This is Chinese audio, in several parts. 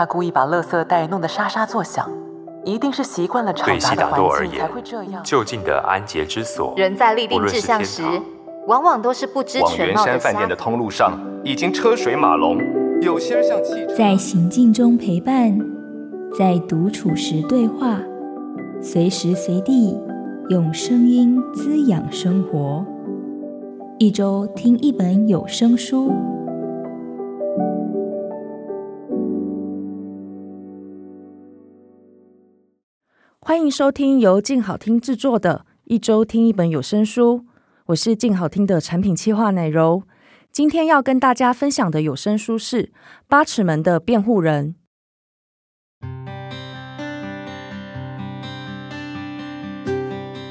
他故意把垃圾袋弄得沙沙作响，一定是习惯了吵杂的环境才会这样。就近的安洁之所，人在立定志向时，往往都是不知全貌的。往圆山饭店的通路上，已经车水马龙，有些人像汽车。在行进中陪伴，在独处时对话，随时随地用声音滋养生活。一周听一本有声书。欢迎收听由静好听制作的《一周听一本有声书》，我是静好听的产品企划奶柔。今天要跟大家分享的有声书是《八尺门的辩护人》。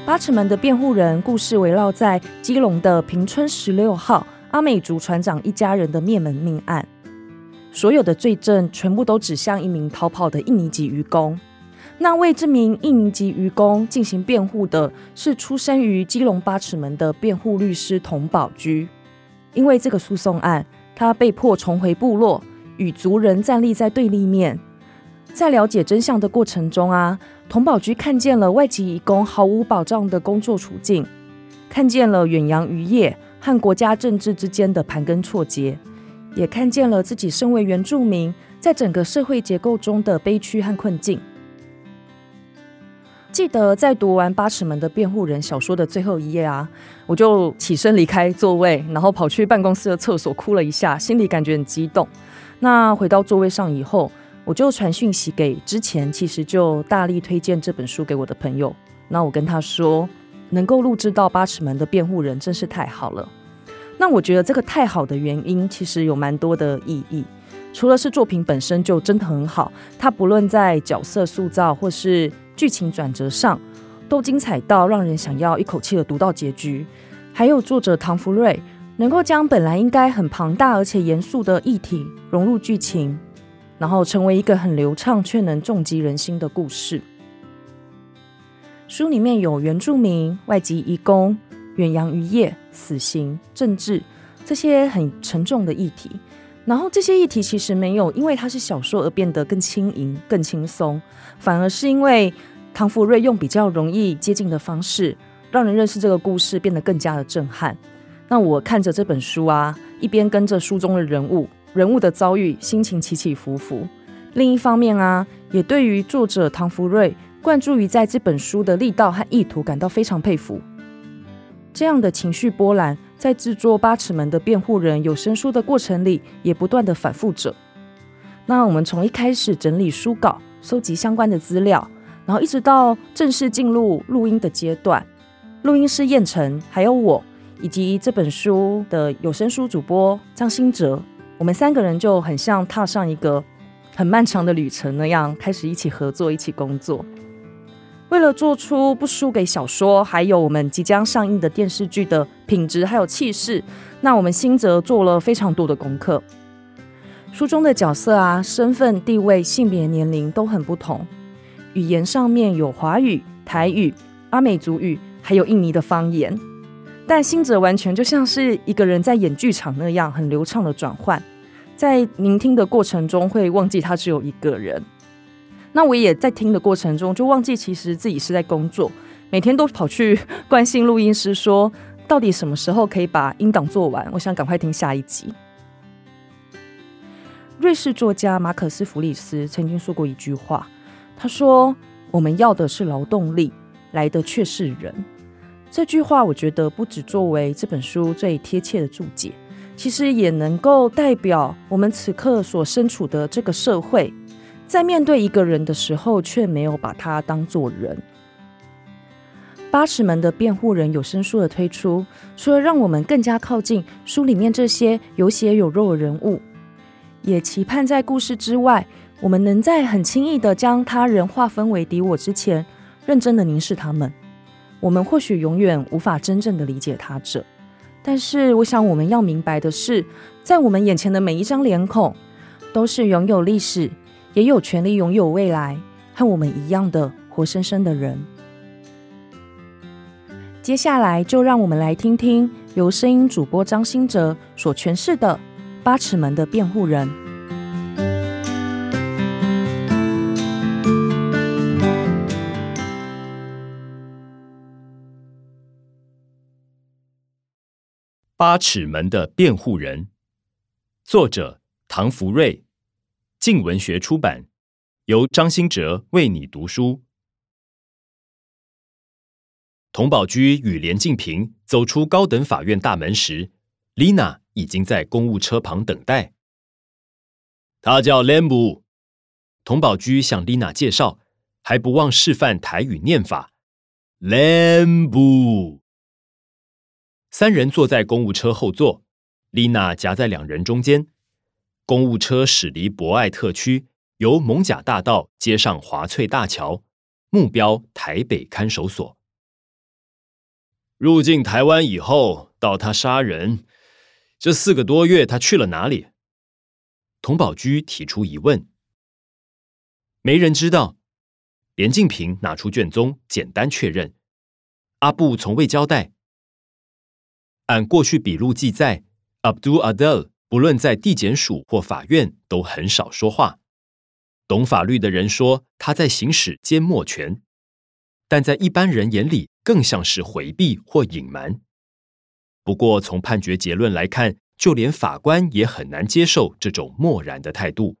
八尺门的辩护人故事围绕在基隆的平春十六号阿美族船长一家人的灭门命案，所有的罪证全部都指向一名逃跑的印尼籍渔工。那为这名印尼籍渔工进行辩护的是出生于基隆八尺门的辩护律师佟宝驹。因为这个诉讼案，他被迫重回部落，与族人站立在对立面。在了解真相的过程中啊，佟宝駒看见了外籍移工毫无保障的工作处境，看见了远洋渔业和国家政治之间的盘根错节，也看见了自己身为原住民在整个社会结构中的悲屈和困境。记得在读完《八尺门的辩护人》小说的最后一页啊，我就起身离开座位，然后跑去办公室的厕所哭了一下，心里感觉很激动。那回到座位上以后，我就传讯息给之前其实就大力推荐这本书给我的朋友。那我跟他说，能够录制到《八尺门的辩护人》真是太好了。那我觉得这个太好的原因其实有蛮多的意义，除了是作品本身就真的很好，它不论在角色塑造或是剧情转折上都精彩到让人想要一口气的读到结局，还有作者唐福瑞能够将本来应该很庞大而且严肃的议题融入剧情，然后成为一个很流畅却能重击人心的故事。书里面有原住民、外籍移工、远洋渔业、死刑、政治这些很沉重的议题。然后这些议题其实没有因为它是小说而变得更轻盈、更轻松，反而是因为。唐福瑞用比较容易接近的方式，让人认识这个故事，变得更加的震撼。那我看着这本书啊，一边跟着书中的人物、人物的遭遇，心情起起伏伏。另一方面啊，也对于作者唐福瑞灌注于在这本书的力道和意图感到非常佩服。这样的情绪波澜，在制作《八尺门的辩护人》有声书的过程里，也不断的反复着。那我们从一开始整理书稿，收集相关的资料。然后一直到正式进入录音的阶段，录音师燕城，还有我，以及这本书的有声书主播张新哲，我们三个人就很像踏上一个很漫长的旅程那样，开始一起合作，一起工作。为了做出不输给小说，还有我们即将上映的电视剧的品质还有气势，那我们新哲做了非常多的功课。书中的角色啊，身份、地位、性别、年龄都很不同。语言上面有华语、台语、阿美族语，还有印尼的方言，但新哲完全就像是一个人在演剧场那样，很流畅的转换，在聆听的过程中会忘记他只有一个人。那我也在听的过程中就忘记其实自己是在工作，每天都跑去关心录音师说，到底什么时候可以把音档做完？我想赶快听下一集。瑞士作家马可斯·弗里斯曾经说过一句话。他说：“我们要的是劳动力，来的却是人。”这句话，我觉得不只作为这本书最贴切的注解，其实也能够代表我们此刻所身处的这个社会，在面对一个人的时候，却没有把他当作人。八尺门的辩护人有声书的推出，除了让我们更加靠近书里面这些有血有肉的人物，也期盼在故事之外。我们能在很轻易地将他人划分为敌我之前，认真地凝视他们。我们或许永远无法真正地理解他者，但是我想我们要明白的是，在我们眼前的每一张脸孔，都是拥有历史，也有权利拥有未来和我们一样的活生生的人。接下来就让我们来听听由声音主播张新哲所诠释的八尺门的辩护人。八尺门的辩护人作者唐福瑞。静文学出版，由张新哲为你读书。童宝驹与连静平走出高等法院大门时，丽娜已经在公务车旁等待。他叫兰布，童宝驹向丽娜介绍，还不忘示范台语念法。兰布。三人坐在公务车后座，丽娜夹在两人中间。公务车驶离博爱特区，由艋舺大道接上华翠大桥，目标台北看守所。入境台湾以后，到他杀人这四个多月，他去了哪里？佟宝驹提出疑问。没人知道。连静平拿出卷宗，简单确认。阿布从未交代。按过去笔录记载，Abdul Adel 不论在地检署或法院都很少说话。懂法律的人说他在行使缄默权，但在一般人眼里更像是回避或隐瞒。不过从判决结论来看，就连法官也很难接受这种漠然的态度。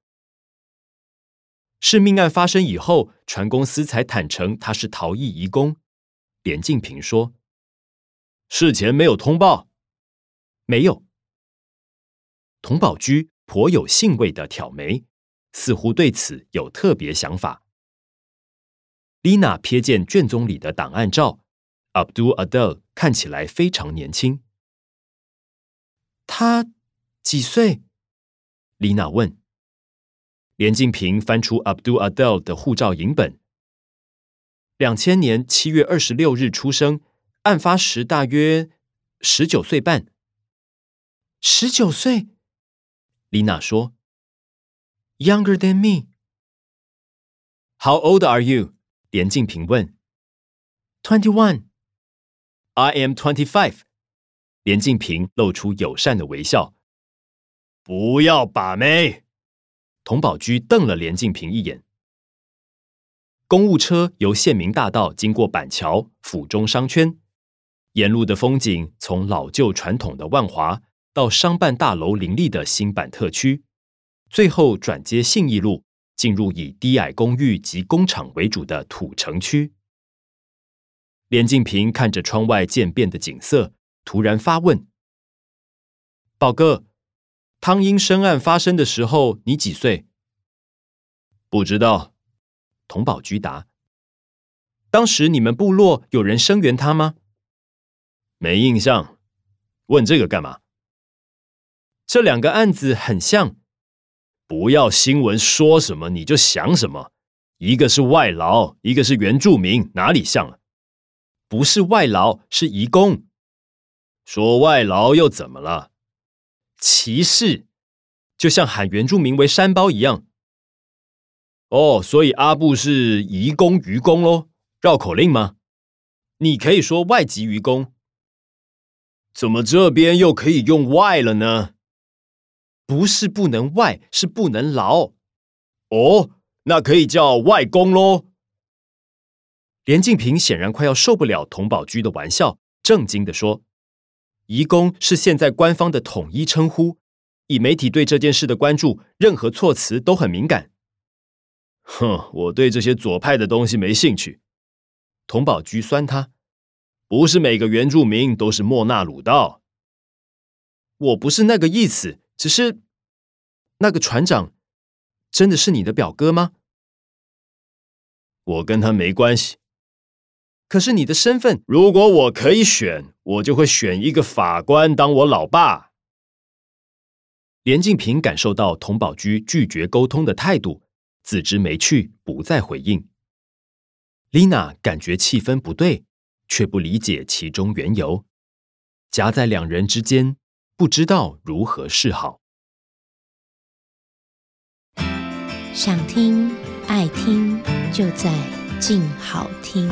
是命案发生以后，船公司才坦承他是逃逸移工。连静平说。事前没有通报，没有。佟宝驹颇有兴味的挑眉，似乎对此有特别想法。丽娜瞥见卷宗里的档案照，Abdul Adel 看起来非常年轻。他几岁？丽娜问。连静平翻出 Abdul Adel 的护照影本，两千年七月二十六日出生。案发时大约十九岁半。十九岁，丽娜说：“Younger than me.” How old are you? 连静平问。“Twenty-one.” I am twenty-five. 连静平露出友善的微笑。不要把妹。佟宝驹瞪了连静平一眼。公务车由县民大道经过板桥、府中商圈。沿路的风景，从老旧传统的万华到商办大楼林立的新板特区，最后转接信义路，进入以低矮公寓及工厂为主的土城区。连静平看着窗外渐变的景色，突然发问：“宝哥，汤英生案发生的时候，你几岁？”“不知道。”童宝駒答。“当时你们部落有人声援他吗？”没印象，问这个干嘛？这两个案子很像，不要新闻说什么你就想什么。一个是外劳，一个是原住民，哪里像了？不是外劳，是移工。说外劳又怎么了？歧视，就像喊原住民为山包一样。哦，所以阿布是移工愚工喽？绕口令吗？你可以说外籍愚工。怎么这边又可以用外了呢？不是不能外，是不能劳。哦，那可以叫外公喽。连静平显然快要受不了佟宝駒的玩笑，正经地说：“移工是现在官方的统一称呼，以媒体对这件事的关注，任何措辞都很敏感。”哼，我对这些左派的东西没兴趣。佟宝駒酸他。不是每个原住民都是莫那鲁道。我不是那个意思，只是那个船长真的是你的表哥吗？我跟他没关系。可是你的身份，如果我可以选，我就会选一个法官当我老爸。连静平感受到童宝驹拒绝沟通的态度，自知没趣，不再回应。丽娜感觉气氛不对。却不理解其中缘由，夹在两人之间，不知道如何是好。想听爱听，就在静好听。